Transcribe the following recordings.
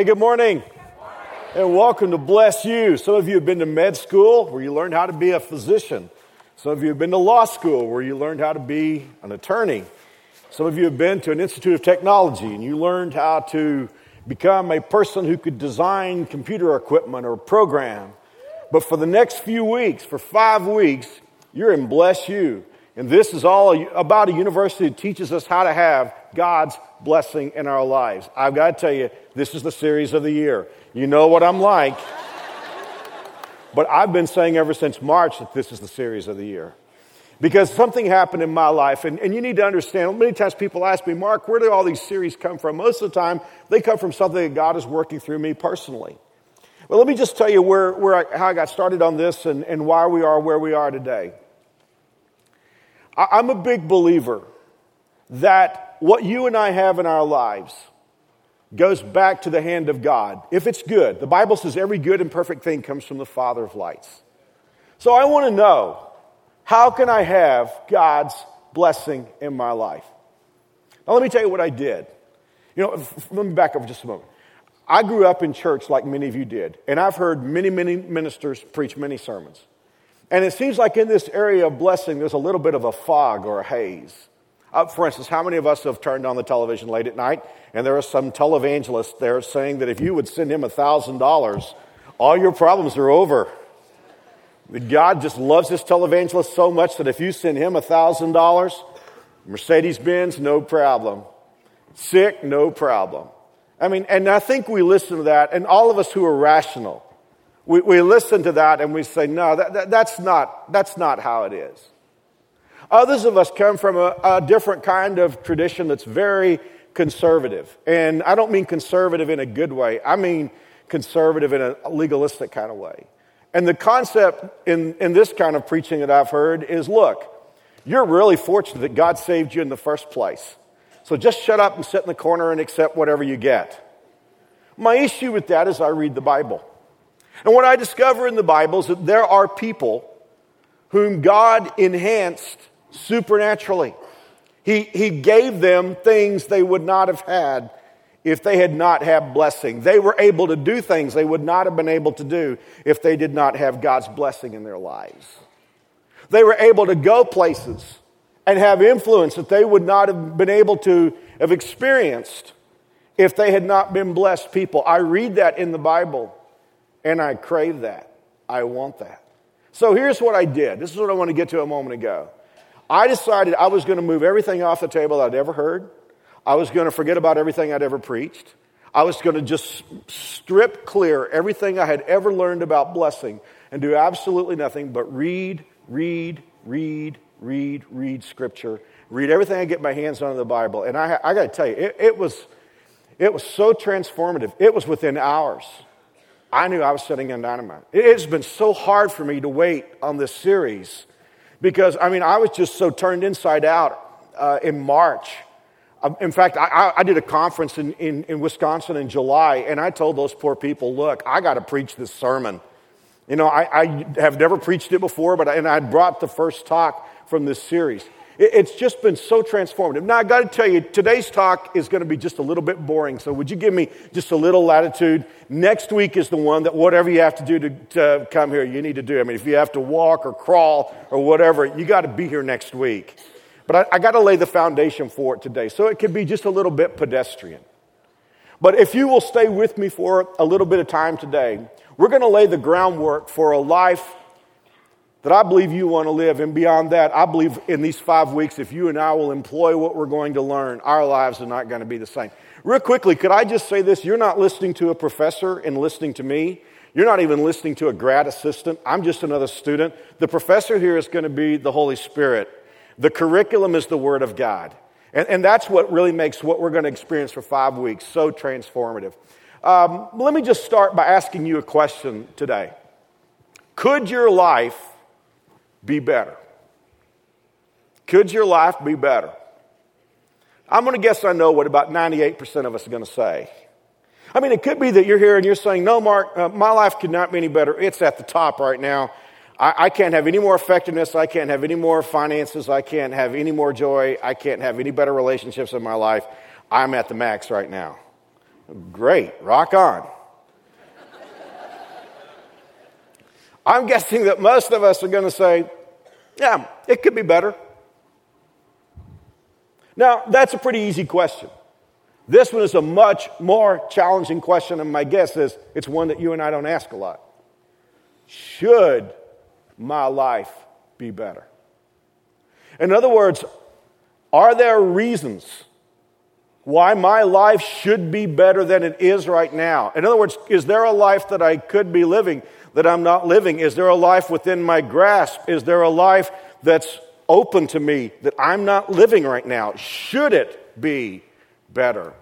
Hey, good morning. And welcome to Bless You. Some of you have been to med school where you learned how to be a physician. Some of you have been to law school where you learned how to be an attorney. Some of you have been to an institute of technology and you learned how to become a person who could design computer equipment or program. But for the next few weeks, for five weeks, you're in Bless You. And this is all about a university that teaches us how to have God's blessing in our lives. I've got to tell you, this is the series of the year. You know what I'm like. But I've been saying ever since March that this is the series of the year. Because something happened in my life, and, and you need to understand, many times people ask me, Mark, where do all these series come from? Most of the time, they come from something that God is working through me personally. Well, let me just tell you where, where I, how I got started on this and, and why we are where we are today. I, I'm a big believer that what you and I have in our lives goes back to the hand of God. If it's good, the Bible says every good and perfect thing comes from the Father of lights. So I want to know how can I have God's blessing in my life? Now, let me tell you what I did. You know, let me back up just a moment. I grew up in church like many of you did, and I've heard many, many ministers preach many sermons. And it seems like in this area of blessing, there's a little bit of a fog or a haze. Uh, for instance, how many of us have turned on the television late at night and there are some televangelist there saying that if you would send him $1,000, all your problems are over? God just loves this televangelist so much that if you send him $1,000, Mercedes Benz, no problem. Sick, no problem. I mean, and I think we listen to that, and all of us who are rational, we, we listen to that and we say, no, that, that, that's, not, that's not how it is. Others of us come from a, a different kind of tradition that's very conservative. And I don't mean conservative in a good way, I mean conservative in a legalistic kind of way. And the concept in, in this kind of preaching that I've heard is look, you're really fortunate that God saved you in the first place. So just shut up and sit in the corner and accept whatever you get. My issue with that is I read the Bible. And what I discover in the Bible is that there are people whom God enhanced supernaturally. He, he gave them things they would not have had if they had not had blessing. They were able to do things they would not have been able to do if they did not have God's blessing in their lives. They were able to go places and have influence that they would not have been able to have experienced if they had not been blessed people. I read that in the Bible and I crave that. I want that. So here's what I did. This is what I want to get to a moment ago. I decided I was going to move everything off the table I'd ever heard. I was going to forget about everything I'd ever preached. I was going to just strip clear everything I had ever learned about blessing and do absolutely nothing but read, read, read, read, read scripture, read everything I get my hands on in the Bible. And I, I got to tell you, it, it, was, it was so transformative. It was within hours. I knew I was sitting in dynamite. It's been so hard for me to wait on this series because, I mean, I was just so turned inside out uh, in March. Um, in fact, I, I, did a conference in, in, in Wisconsin in July, and I told those poor people, look, I got to preach this sermon. You know, I, I, have never preached it before, but I, and I brought the first talk from this series. It, it's just been so transformative. Now, I got to tell you, today's talk is going to be just a little bit boring. So, would you give me just a little latitude? Next week is the one that whatever you have to do to, to come here, you need to do. I mean, if you have to walk or crawl or whatever, you got to be here next week. But I, I got to lay the foundation for it today. So, it could be just a little bit pedestrian. But if you will stay with me for a little bit of time today, we're going to lay the groundwork for a life that I believe you want to live. And beyond that, I believe in these five weeks, if you and I will employ what we're going to learn, our lives are not going to be the same. Real quickly, could I just say this? You're not listening to a professor and listening to me. You're not even listening to a grad assistant. I'm just another student. The professor here is going to be the Holy Spirit. The curriculum is the Word of God. And, and that's what really makes what we're going to experience for five weeks so transformative. Um, let me just start by asking you a question today. Could your life be better? Could your life be better? I'm going to guess I know what about 98% of us are going to say. I mean, it could be that you're here and you're saying, No, Mark, uh, my life could not be any better. It's at the top right now. I, I can't have any more effectiveness. I can't have any more finances. I can't have any more joy. I can't have any better relationships in my life. I'm at the max right now. Great, rock on. I'm guessing that most of us are going to say, yeah, it could be better. Now, that's a pretty easy question. This one is a much more challenging question, and my guess is it's one that you and I don't ask a lot. Should my life be better? In other words, are there reasons why my life should be better than it is right now? In other words, is there a life that I could be living that I'm not living? Is there a life within my grasp? Is there a life that's open to me that I'm not living right now? Should it be better?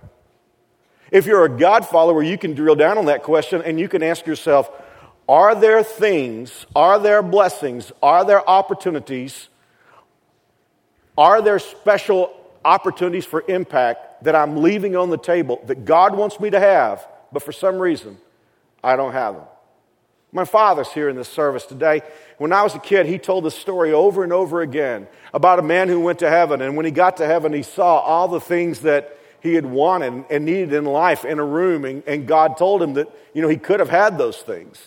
If you're a God follower, you can drill down on that question and you can ask yourself Are there things, are there blessings, are there opportunities, are there special opportunities for impact that I'm leaving on the table that God wants me to have, but for some reason I don't have them? My father's here in this service today. When I was a kid, he told this story over and over again about a man who went to heaven. And when he got to heaven, he saw all the things that he had wanted and needed in life in a room. And, and God told him that, you know, he could have had those things.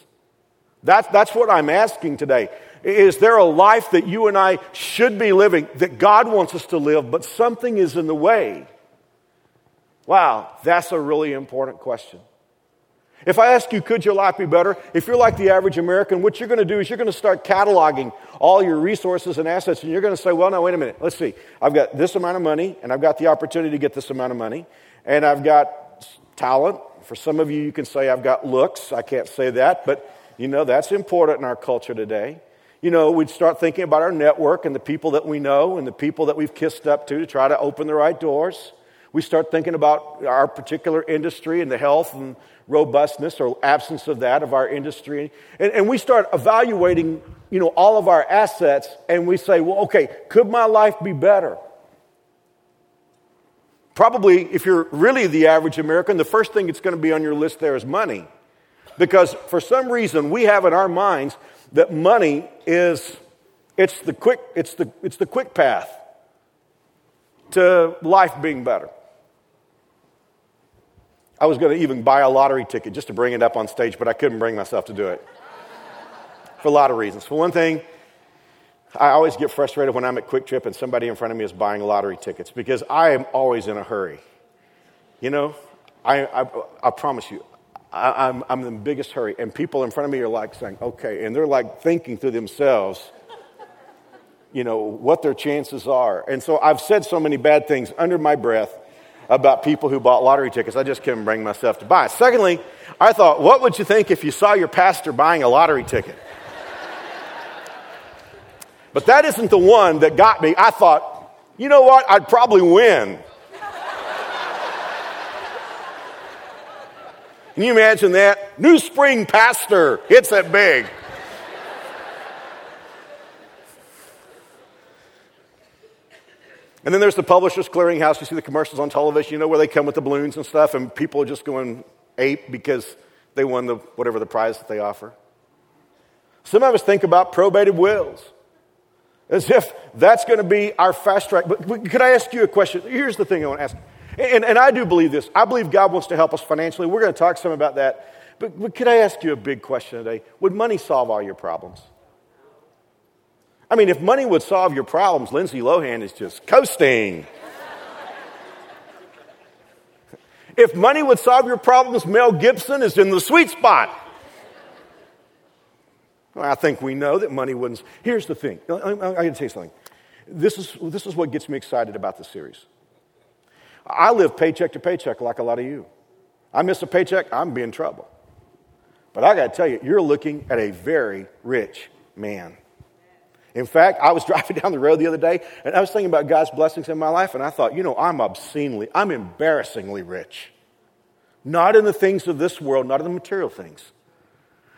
That's, that's what I'm asking today. Is there a life that you and I should be living that God wants us to live, but something is in the way? Wow, that's a really important question. If I ask you, could your life be better? If you're like the average American, what you're going to do is you're going to start cataloging all your resources and assets, and you're going to say, well, no, wait a minute. Let's see. I've got this amount of money, and I've got the opportunity to get this amount of money, and I've got talent. For some of you, you can say, I've got looks. I can't say that, but you know, that's important in our culture today. You know, we'd start thinking about our network and the people that we know and the people that we've kissed up to to try to open the right doors. We start thinking about our particular industry and the health and robustness or absence of that of our industry. And, and we start evaluating, you know, all of our assets and we say, well, okay, could my life be better? Probably, if you're really the average American, the first thing that's going to be on your list there is money. Because for some reason, we have in our minds that money is it's the quick, it's the, it's the quick path to life being better. I was going to even buy a lottery ticket just to bring it up on stage, but I couldn't bring myself to do it. For a lot of reasons. For one thing, I always get frustrated when I'm at QuikTrip and somebody in front of me is buying lottery tickets because I am always in a hurry. You know, I, I, I promise you, I, am I'm, I'm in the biggest hurry. And people in front of me are like saying, okay, and they're like thinking to themselves, you know, what their chances are. And so I've said so many bad things under my breath about people who bought lottery tickets. I just couldn't bring myself to buy. Secondly, I thought, what would you think if you saw your pastor buying a lottery ticket? but that isn't the one that got me. I thought, you know what? I'd probably win. Can you imagine that? New Spring pastor hits it big. And then there's the Publishers Clearinghouse. You see the commercials on television, you know, where they come with the balloons and stuff, and people are just going ape because they won the, whatever the prize that they offer. Some of us think about probated wills as if that's going to be our fast track. But, but could I ask you a question? Here's the thing I want to ask. And, and I do believe this. I believe God wants to help us financially. We're going to talk some about that. But, but could I ask you a big question today? Would money solve all your problems? I mean, if money would solve your problems, Lindsay Lohan is just coasting. if money would solve your problems, Mel Gibson is in the sweet spot. Well, I think we know that money wouldn't. Here's the thing I, I, I to tell you something. This is, this is what gets me excited about the series. I live paycheck to paycheck like a lot of you. I miss a paycheck, I'm in trouble. But I got to tell you, you're looking at a very rich man. In fact, I was driving down the road the other day and I was thinking about God's blessings in my life, and I thought, you know, I'm obscenely, I'm embarrassingly rich. Not in the things of this world, not in the material things.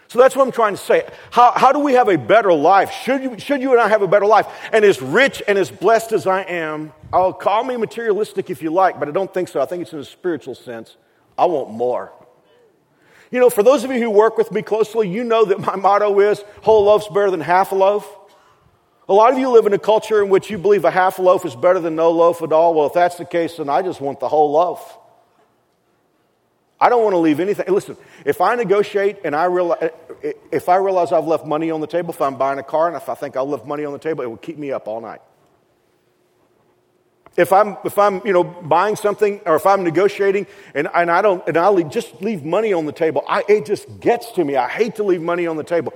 So that's what I'm trying to say. How, how do we have a better life? Should you, should you and I have a better life? And as rich and as blessed as I am, I'll call me materialistic if you like, but I don't think so. I think it's in a spiritual sense. I want more. You know, for those of you who work with me closely, you know that my motto is whole loaf's better than half a loaf. A lot of you live in a culture in which you believe a half loaf is better than no loaf at all. Well, if that's the case, then I just want the whole loaf. I don't want to leave anything. Listen, if I negotiate and I realize, if I realize I've left money on the table, if I'm buying a car and if I think I'll left money on the table, it will keep me up all night. If I'm, if I'm, you know, buying something or if I'm negotiating and, and I don't, and I'll just leave money on the table, I, it just gets to me. I hate to leave money on the table.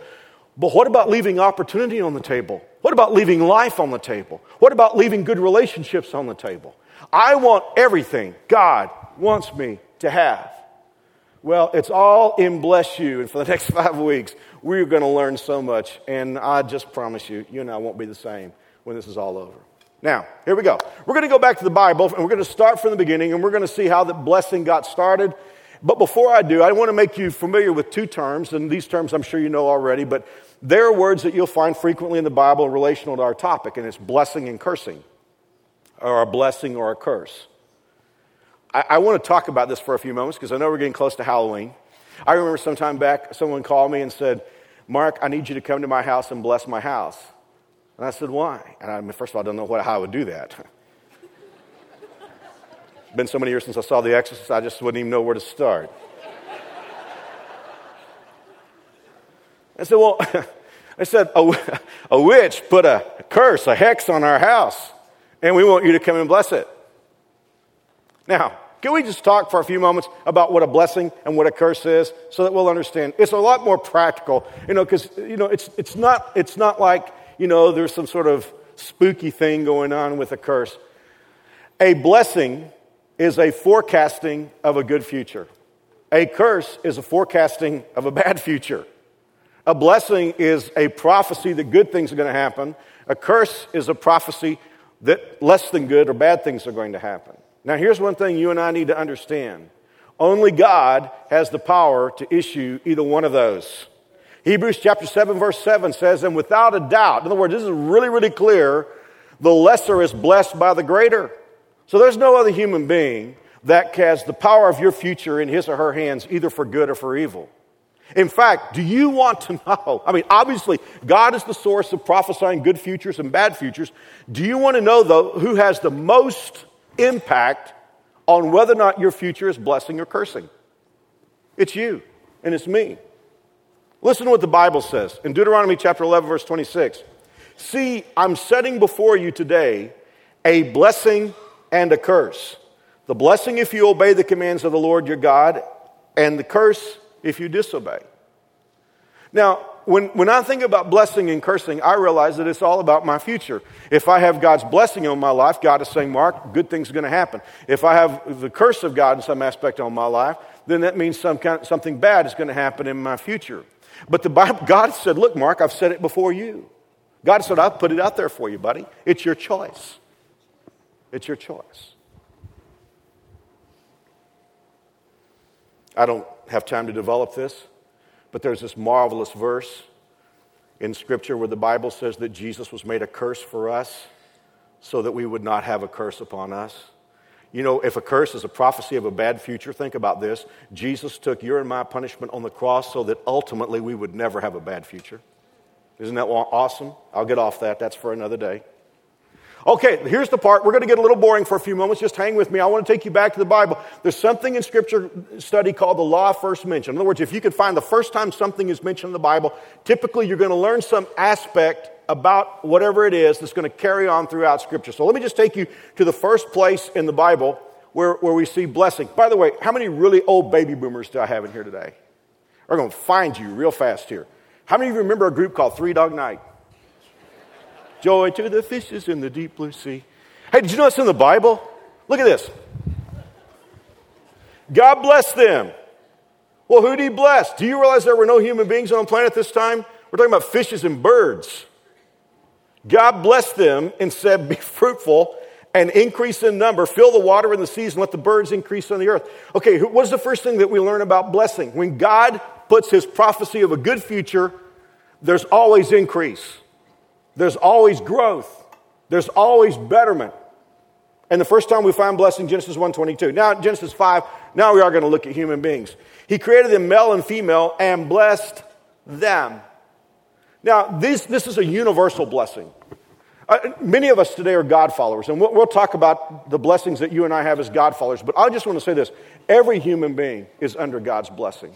But what about leaving opportunity on the table? What about leaving life on the table? What about leaving good relationships on the table? I want everything God wants me to have. Well, it's all in Bless You. And for the next five weeks, we're going to learn so much. And I just promise you, you and I won't be the same when this is all over. Now, here we go. We're going to go back to the Bible and we're going to start from the beginning and we're going to see how the blessing got started. But before I do, I want to make you familiar with two terms, and these terms I'm sure you know already, but there are words that you'll find frequently in the Bible relational to our topic, and it's blessing and cursing, or a blessing or a curse. I, I want to talk about this for a few moments because I know we're getting close to Halloween. I remember some time back, someone called me and said, Mark, I need you to come to my house and bless my house. And I said, Why? And I mean, first of all, I don't know what, how I would do that. been so many years since I saw The Exorcist, I just wouldn't even know where to start. I said, Well, I said, a, a witch put a curse, a hex on our house, and we want you to come and bless it. Now, can we just talk for a few moments about what a blessing and what a curse is so that we'll understand? It's a lot more practical, you know, because, you know, it's, it's, not, it's not like, you know, there's some sort of spooky thing going on with a curse. A blessing is a forecasting of a good future. A curse is a forecasting of a bad future. A blessing is a prophecy that good things are going to happen. A curse is a prophecy that less than good or bad things are going to happen. Now, here's one thing you and I need to understand only God has the power to issue either one of those. Hebrews chapter 7, verse 7 says, and without a doubt, in other words, this is really, really clear, the lesser is blessed by the greater. So there's no other human being that has the power of your future in his or her hands, either for good or for evil. In fact, do you want to know? I mean, obviously, God is the source of prophesying good futures and bad futures. Do you want to know, though, who has the most impact on whether or not your future is blessing or cursing. It's you, and it's me. Listen to what the Bible says in Deuteronomy chapter 11, verse 26. See, I'm setting before you today a blessing and a curse. The blessing if you obey the commands of the Lord your God, and the curse if you disobey. Now, when, when I think about blessing and cursing, I realize that it's all about my future. If I have God's blessing on my life, God is saying, Mark, good things are going to happen. If I have the curse of God in some aspect on my life, then that means some kind, something bad is going to happen in my future. But the Bible, God said, Look, Mark, I've said it before you. God said, I've put it out there for you, buddy. It's your choice. It's your choice. I don't have time to develop this. But there's this marvelous verse in Scripture where the Bible says that Jesus was made a curse for us so that we would not have a curse upon us. You know, if a curse is a prophecy of a bad future, think about this. Jesus took your and my punishment on the cross so that ultimately we would never have a bad future. Isn't that awesome? I'll get off that. That's for another day. Okay, here's the part. We're going to get a little boring for a few moments. Just hang with me. I want to take you back to the Bible. There's something in Scripture study called the law first mention. In other words, if you can find the first time something is mentioned in the Bible, typically you're going to learn some aspect about whatever it is that's going to carry on throughout Scripture. So let me just take you to the first place in the Bible where, where we see blessing. By the way, how many really old baby boomers do I have in here today? We're going to find you real fast here. How many of you remember a group called Three Dog Night? Joy to the fishes in the deep blue sea. Hey, did you know it's in the Bible? Look at this. God bless them. Well, who did he bless? Do you realize there were no human beings on the planet this time? We're talking about fishes and birds. God blessed them and said, Be fruitful and increase in number, fill the water in the seas, and let the birds increase on the earth. Okay, what is the first thing that we learn about blessing? When God puts his prophecy of a good future, there's always increase. There's always growth. There's always betterment. And the first time we find blessing, Genesis 1.22. Now, Genesis 5, now we are going to look at human beings. He created them male and female and blessed them. Now, this, this is a universal blessing. Uh, many of us today are God followers, and we'll, we'll, talk about the blessings that you and I have as God followers. But I just want to say this every human being is under God's blessing.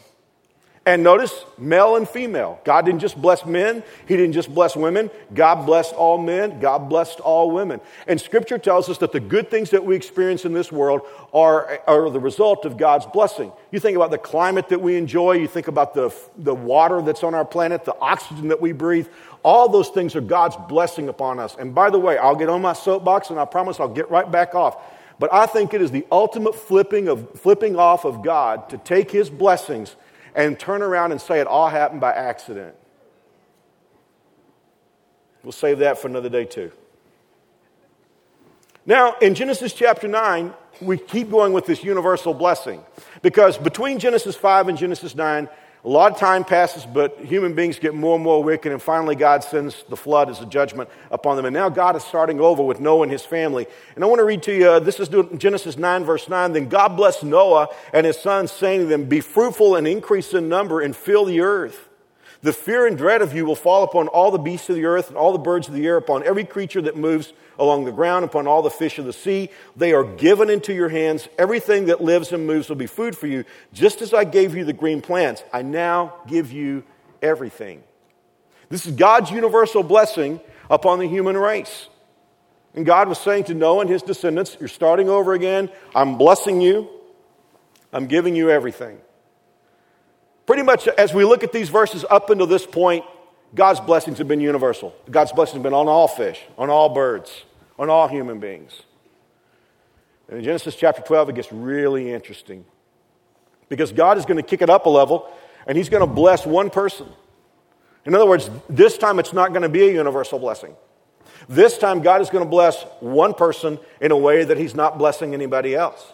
And notice male and female. God didn't just bless men, He didn't just bless women. God blessed all men, God blessed all women. And Scripture tells us that the good things that we experience in this world are, are the result of God's blessing. You think about the climate that we enjoy, you think about the, the water that's on our planet, the oxygen that we breathe. All those things are God's blessing upon us. And by the way, I'll get on my soapbox and I promise I'll get right back off. But I think it is the ultimate flipping, of, flipping off of God to take His blessings and turn around and say it all happened by accident. We'll save that for another day, too. Now, in Genesis chapter 9, we keep going with this universal blessing because between Genesis 5 and Genesis 9, a lot of time passes, but human beings get more and more wicked, and finally God sends the flood as a judgment upon them. And now God is starting over with Noah and his family. And I want to read to you, uh, this is Genesis 9, verse 9. Then God blessed Noah and his sons, saying to them, Be fruitful and increase in number and fill the earth. The fear and dread of you will fall upon all the beasts of the earth and all the birds of the air, upon every creature that moves along the ground, upon all the fish of the sea. They are given into your hands. Everything that lives and moves will be food for you. Just as I gave you the green plants, I now give you everything. This is God's universal blessing upon the human race. And God was saying to Noah and his descendants, You're starting over again. I'm blessing you. I'm giving you everything. Pretty much as we look at these verses up until this point, God's blessings have been universal. God's blessings have been on all fish, on all birds, on all human beings. And in Genesis chapter 12, it gets really interesting because God is going to kick it up a level and He's going to bless one person. In other words, this time it's not going to be a universal blessing. This time, God is going to bless one person in a way that He's not blessing anybody else.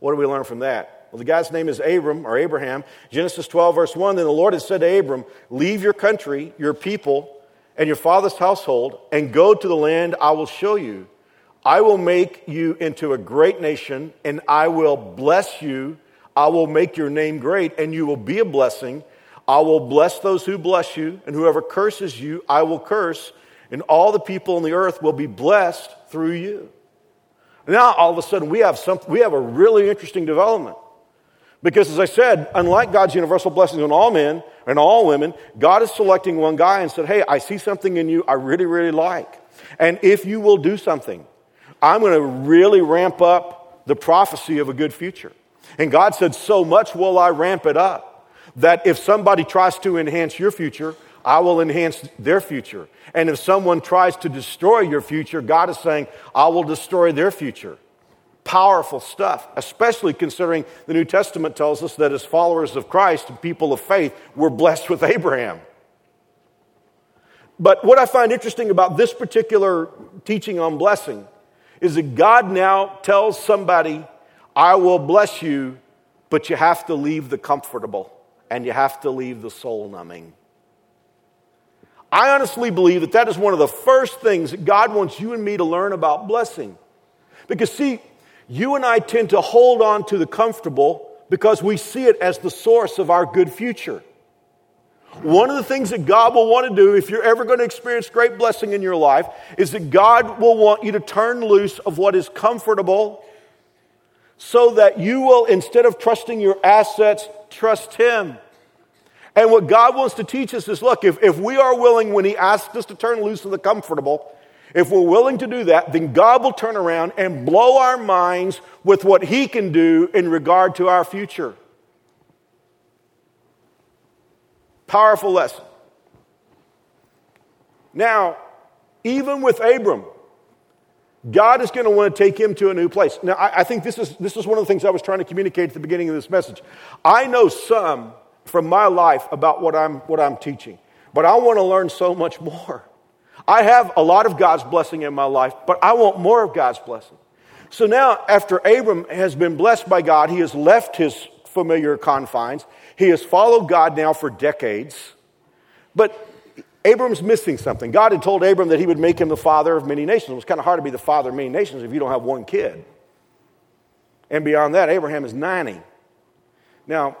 What do we learn from that? Well, the guy's name is Abram or Abraham. Genesis 12, verse 1 Then the Lord had said to Abram, Leave your country, your people, and your father's household, and go to the land I will show you. I will make you into a great nation, and I will bless you. I will make your name great, and you will be a blessing. I will bless those who bless you, and whoever curses you, I will curse, and all the people on the earth will be blessed through you. Now, all of a sudden, we have, some, we have a really interesting development. Because as I said, unlike God's universal blessings on all men and all women, God is selecting one guy and said, Hey, I see something in you I really, really like. And if you will do something, I'm going to really ramp up the prophecy of a good future. And God said, So much will I ramp it up that if somebody tries to enhance your future, I will enhance their future. And if someone tries to destroy your future, God is saying, I will destroy their future. Powerful stuff, especially considering the New Testament tells us that as followers of Christ, and people of faith, we're blessed with Abraham. But what I find interesting about this particular teaching on blessing is that God now tells somebody, I will bless you, but you have to leave the comfortable and you have to leave the soul numbing. I honestly believe that that is one of the first things that God wants you and me to learn about blessing. Because, see, you and I tend to hold on to the comfortable because we see it as the source of our good future. One of the things that God will want to do if you're ever going to experience great blessing in your life is that God will want you to turn loose of what is comfortable so that you will, instead of trusting your assets, trust Him. And what God wants to teach us is look, if, if we are willing, when He asks us to turn loose of the comfortable, if we're willing to do that, then God will turn around and blow our minds with what He can do in regard to our future. Powerful lesson. Now, even with Abram, God is going to want to take him to a new place. Now, I, I, think this is, this is one of the things I was trying to communicate at the beginning of this message. I know some from my life about what I'm, what I'm teaching, but I want to learn so much more. I have a lot of God's blessing in my life, but I want more of God's blessing. So now, after Abram has been blessed by God, he has left his familiar confines. He has followed God now for decades. But Abram's missing something. God had told Abram that he would make him the father of many nations. It was kind of hard to be the father of many nations if you don't have one kid. And beyond that, Abraham is 90. Now,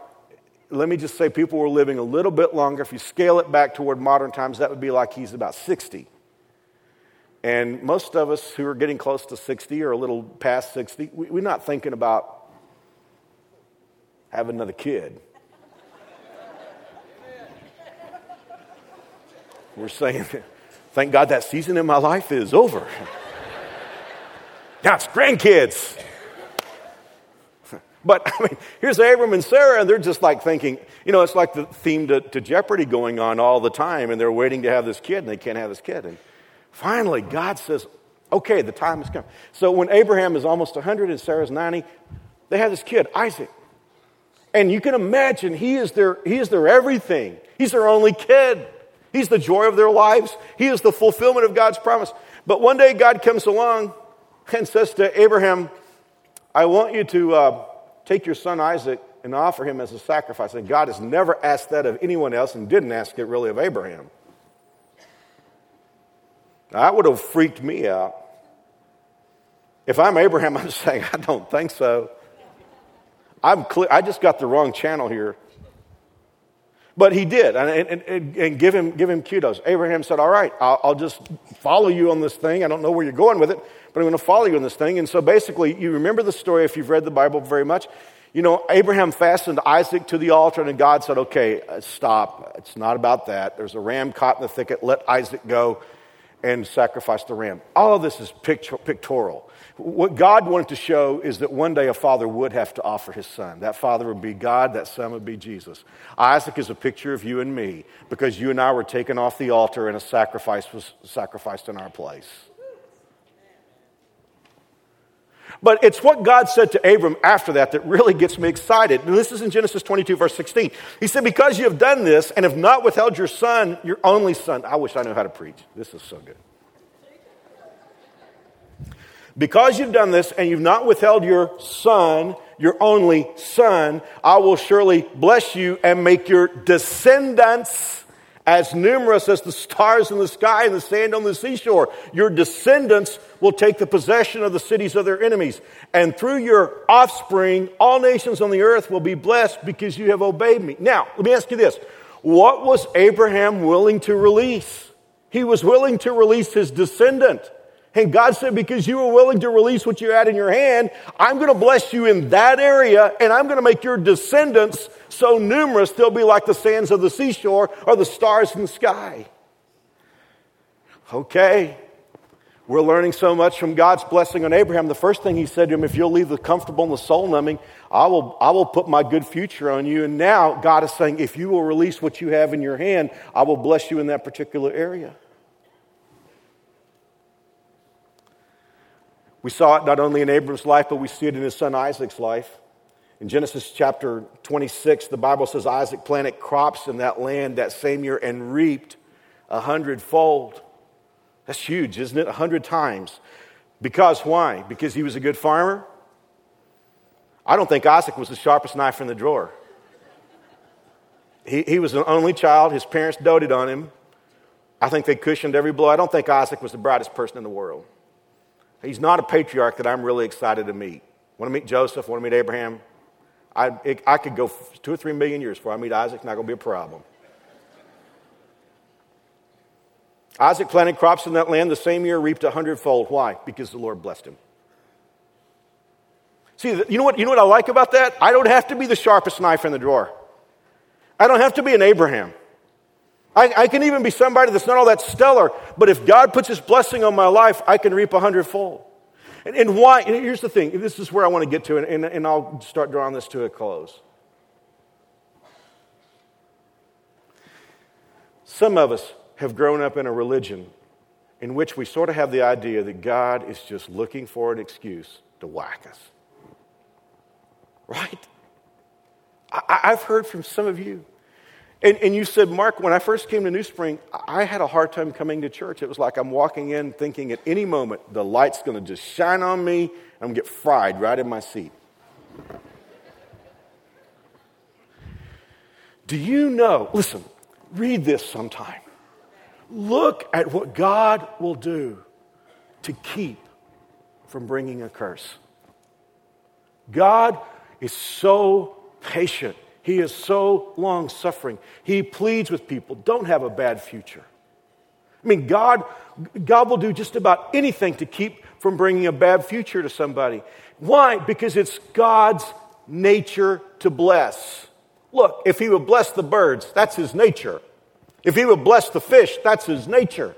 let me just say people were living a little bit longer. If you scale it back toward modern times, that would be like he's about 60. And most of us who are getting close to 60 or a little past 60, we, we're not thinking about having another kid. We're saying, thank God that season in my life is over. now it's grandkids. But I mean, here's Abram and Sarah, and they're just like thinking, you know, it's like the theme to, to, Jeopardy going on all the time, and they're waiting to have this kid, and they can't have this kid. And finally, God says, okay, the time has come. So when Abraham is almost 100 and Sarah's 90, they have this kid, Isaac. And you can imagine he is their, he is their everything. He's their only kid. He's the joy of their lives. He is the fulfillment of God's promise. But one day God comes along and says to Abraham, I want you to. Uh, Take your son Isaac and offer him as a sacrifice. And God has never asked that of anyone else and didn't ask it really of Abraham. That would have freaked me out. If I'm Abraham, I'm saying, I don't think so. I'm clear, I just got the wrong channel here. But he did, and, and, and, give, him, give him kudos. Abraham said, All right, I'll, I'll just follow you on this thing. I don't know where you're going with it, but I'm going to follow you in this thing. And so basically, you remember the story if you've read the Bible very much. You know, Abraham fastened Isaac to the altar, and God said, Okay, uh, stop. It's not about that. There's a ram caught in the thicket. Let Isaac go and sacrifice the ram. All of this is pictorial. What God wanted to show is that one day a father would have to offer his son. That father would be God, that son would be Jesus. Isaac is a picture of you and me because you and I were taken off the altar and a sacrifice was sacrificed in our place. But it's what God said to Abram after that that really gets me excited. And this is in Genesis 22, verse 16. He said, Because you have done this and have not withheld your son, your only son. I wish I knew how to preach. This is so good. Because you've done this and you've not withheld your son, your only son, I will surely bless you and make your descendants as numerous as the stars in the sky and the sand on the seashore. Your descendants will take the possession of the cities of their enemies. And through your offspring, all nations on the earth will be blessed because you have obeyed me. Now, let me ask you this. What was Abraham willing to release? He was willing to release his descendant. And God said, because you were willing to release what you had in your hand, I'm going to bless you in that area and I'm going to make your descendants so numerous they'll be like the sands of the seashore or the stars in the sky. Okay. We're learning so much from God's blessing on Abraham. The first thing he said to him, if you'll leave the comfortable and the soul numbing, I will, I will put my good future on you. And now God is saying, if you will release what you have in your hand, I will bless you in that particular area. We saw it not only in Abram's life, but we see it in his son Isaac's life. In Genesis chapter 26, the Bible says Isaac planted crops in that land that same year and reaped a hundredfold. That's huge, isn't it? A hundred times. Because why? Because he was a good farmer? I don't think Isaac was the sharpest knife in the drawer. He, he was an only child. His parents doted on him. I think they cushioned every blow. I don't think Isaac was the brightest person in the world. He's not a patriarch that I'm really excited to meet. Want to meet Joseph? Want to meet Abraham? I, it, I could go two or three million years before I meet Isaac, not going to be a problem. Isaac planted crops in that land the same year, reaped a hundredfold. Why? Because the Lord blessed him. See, you know, what, you know what I like about that? I don't have to be the sharpest knife in the drawer. I don't have to be an Abraham. I, I, can even be somebody that's not all that stellar, but if God puts His blessing on my life, I can reap a hundredfold. And, and why? And here's the thing this is where I want to get to, and, and, and I'll start drawing this to a close. Some of us have grown up in a religion in which we sort of have the idea that God is just looking for an excuse to whack us. Right? I, I've heard from some of you and, and you said, Mark, when I first came to New Spring, I had a hard time coming to church. It was like I'm walking in thinking at any moment the light's going to just shine on me. And I'm going to get fried right in my seat. Do you know? Listen, read this sometime. Look at what God will do to keep from bringing a curse. God is so patient he is so long suffering. He pleads with people don't have a bad future. I mean, God, God will do just about anything to keep from bringing a bad future to somebody. Why? Because it's God's nature to bless. Look, if He would bless the birds, that's His nature. If He would bless the fish, that's His nature.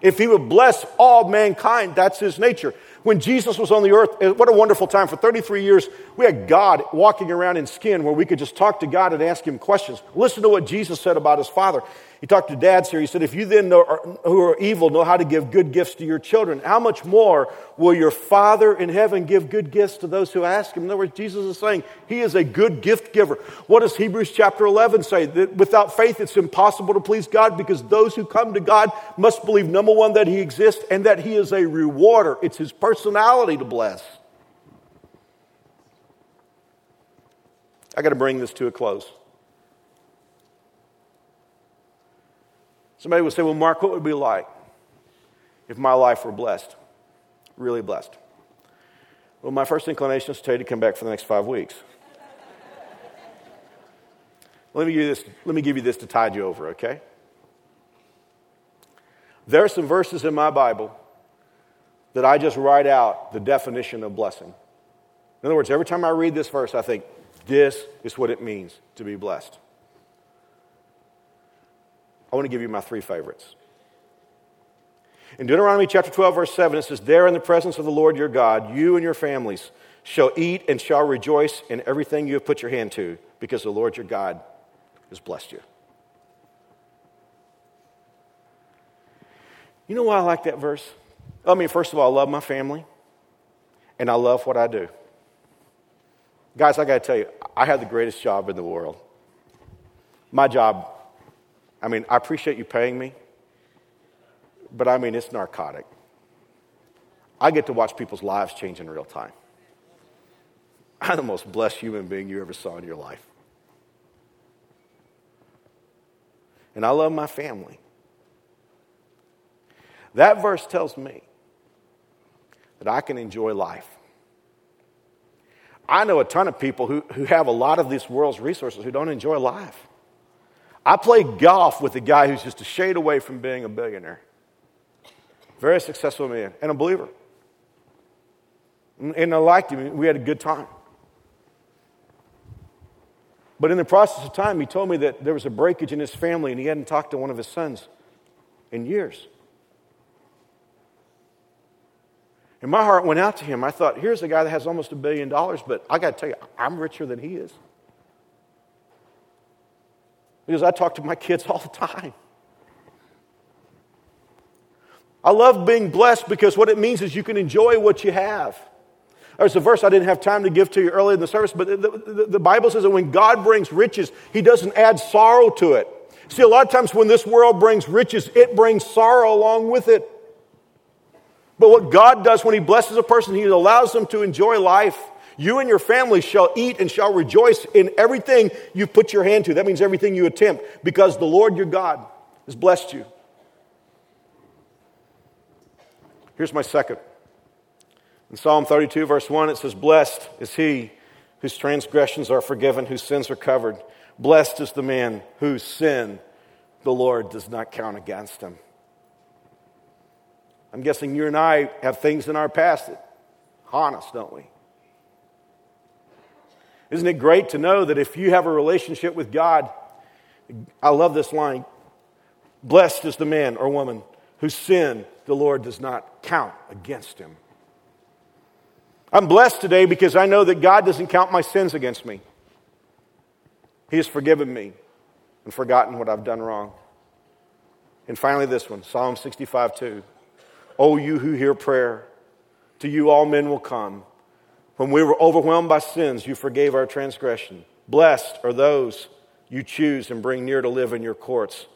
If He would bless all mankind, that's His nature. When Jesus was on the earth, eh, what a wonderful time. For 33 years, we had God walking around in skin where we could just talk to God and ask Him questions. Listen to what Jesus said about His Father. He talked to dads here. He said, If you then know, who are evil know how to give good gifts to your children, how much more will your Father in heaven give good gifts to those who ask Him? In other words, Jesus is saying He is a good gift giver. What does Hebrews chapter 11 say? That without faith, it's impossible to please God because those who come to God must believe, number one, that He exists and that He is a rewarder. It's His personality to bless. I got to bring this to a close. Somebody would say, Well, Mark, what would it be like if my life were blessed? Really blessed. Well, my first inclination is to tell you to come back for the next five weeks. let, me give you this, let me give you this to tide you over, okay? There are some verses in my Bible that I just write out the definition of blessing. In other words, every time I read this verse, I think, this is what it means to be blessed. I want to give you my three favorites. In Deuteronomy chapter 12, verse 7, it says, There in the presence of the Lord your God, you and your families shall eat and shall rejoice in everything you have put your hand to, because the Lord your God has blessed you. You know why I like that verse? I mean, first of all, I love my family, and I love what I do. Guys, I got to tell you, I have the greatest job in the world. My job I mean, I appreciate you paying me, but I mean, it's narcotic. I get to watch people's lives change in real time. I'm the most blessed human being you ever saw in your life. And I love my family. That verse tells me that I can enjoy life. I know a ton of people who, who have a lot of this world's resources who don't enjoy life. I played golf with a guy who's just a shade away from being a billionaire. Very successful man and a believer. And I liked him. We had a good time. But in the process of time, he told me that there was a breakage in his family and he hadn't talked to one of his sons in years. And my heart went out to him. I thought, here's a guy that has almost a billion dollars, but I got to tell you, I'm richer than he is. Because I talk to my kids all the time. I love being blessed because what it means is you can enjoy what you have. There's a verse I didn't have time to give to you earlier in the service, but the, the, the, Bible says that when God brings riches, He doesn't add sorrow to it. See, a lot of times when this world brings riches, it brings sorrow along with it. But what God does when He blesses a person, He allows them to enjoy life. You and your family shall eat and shall rejoice in everything you put your hand to. That means everything you attempt, because the Lord your God has blessed you. Here's my second. In Psalm 32, verse 1, it says, Blessed is he whose transgressions are forgiven, whose sins are covered. Blessed is the man whose sin the Lord does not count against him. I'm guessing you and I have things in our past that haunt us, don't we? Isn't it great to know that if you have a relationship with God, I love this line blessed is the man or woman whose sin the Lord does not count against him. I'm blessed today because I know that God doesn't count my sins against me. He has forgiven me and forgotten what I've done wrong. And finally, this one Psalm 65 2. Oh, you who hear prayer, to you all men will come. When we were overwhelmed by sins, you forgave our transgression. Blessed are those you choose and bring near to live in your courts.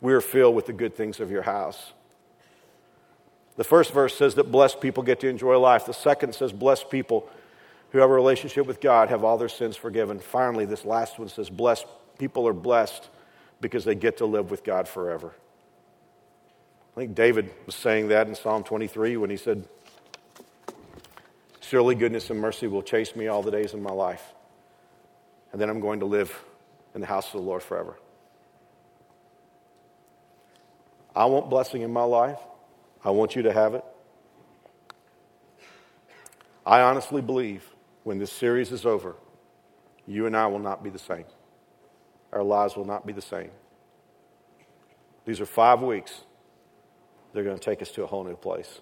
We are filled with the good things of your house. The first verse says that blessed people get to enjoy life. The second says blessed people who have a relationship with God have all their sins forgiven. Finally, this last one says blessed people are blessed because they get to live with God forever. I think David was saying that in Psalm 23 when he said, Surely goodness and mercy will chase me all the days of my life. And then I'm going to live in the house of the Lord forever. I want blessing in my life. I want you to have it. I honestly believe when this series is over, you and I will not be the same. Our lives will not be the same. These are five weeks. They're going to take us to a whole new place.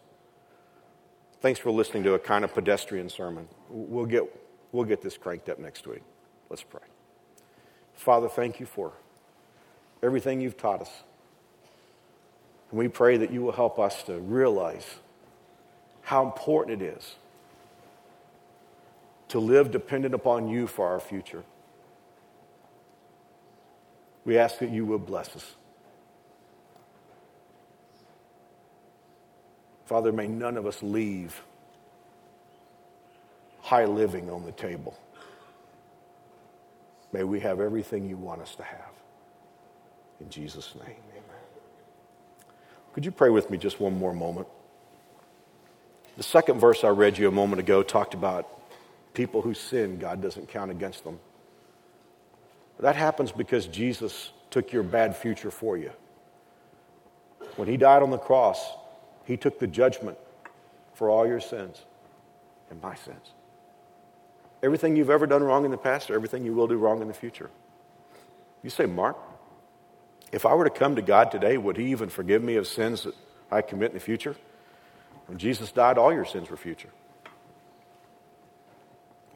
Thanks for listening to a kind of pedestrian sermon. We'll get, we'll get this cranked up next week. Let's pray. Father, thank you for everything you've taught us. And we pray that you will help us to realize how important it is to live dependent upon you for our future. We ask that you will bless us. Father, may none of us leave high living on the table. May we have everything you want us to have. In Jesus' name, amen. Could you pray with me just one more moment? The second verse I read you a moment ago talked about people who sin, God doesn't count against them. That happens because Jesus took your bad future for you. When he died on the cross, he took the judgment for all your sins and my sins. Everything you've ever done wrong in the past or everything you will do wrong in the future. You say, Mark, if I were to come to God today, would He even forgive me of sins that I commit in the future? When Jesus died, all your sins were future.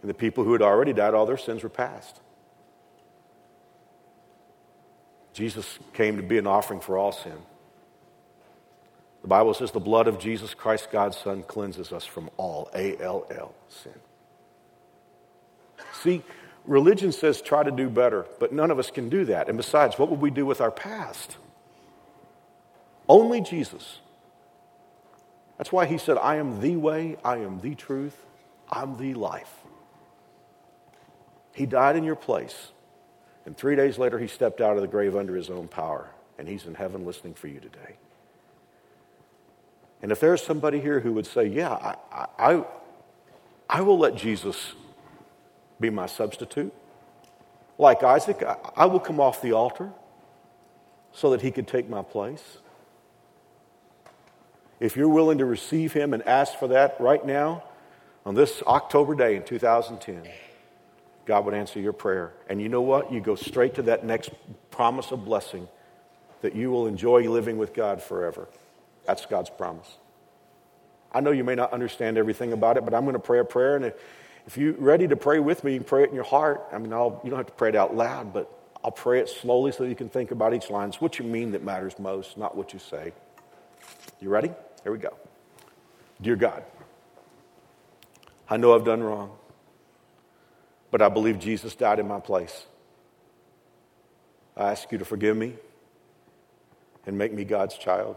And the people who had already died, all their sins were past. Jesus came to be an offering for all sin. The Bible says the blood of Jesus Christ, God's Son, cleanses us from all A L L sin. See, religion says try to do better, but none of us can do that. And besides, what would we do with our past? Only Jesus. That's why he said, I am the way, I am the truth, I'm the life. He died in your place. And three days later, he stepped out of the grave under his own power. And he's in heaven listening for you today. And if there's somebody here who would say, Yeah, I, I, I will let Jesus be my substitute. Like Isaac, I will come off the altar so that he could take my place. If you're willing to receive him and ask for that right now, on this October day in 2010, God would answer your prayer. And you know what? You go straight to that next promise of blessing that you will enjoy living with God forever. That's God's promise. I know you may not understand everything about it, but I'm going to pray a prayer. And if you're ready to pray with me, you can pray it in your heart. I mean, I'll, you don't have to pray it out loud, but I'll pray it slowly so you can think about each line. It's what you mean that matters most, not what you say. You ready? Here we go. Dear God, I know I've done wrong, but I believe Jesus died in my place. I ask you to forgive me and make me God's child.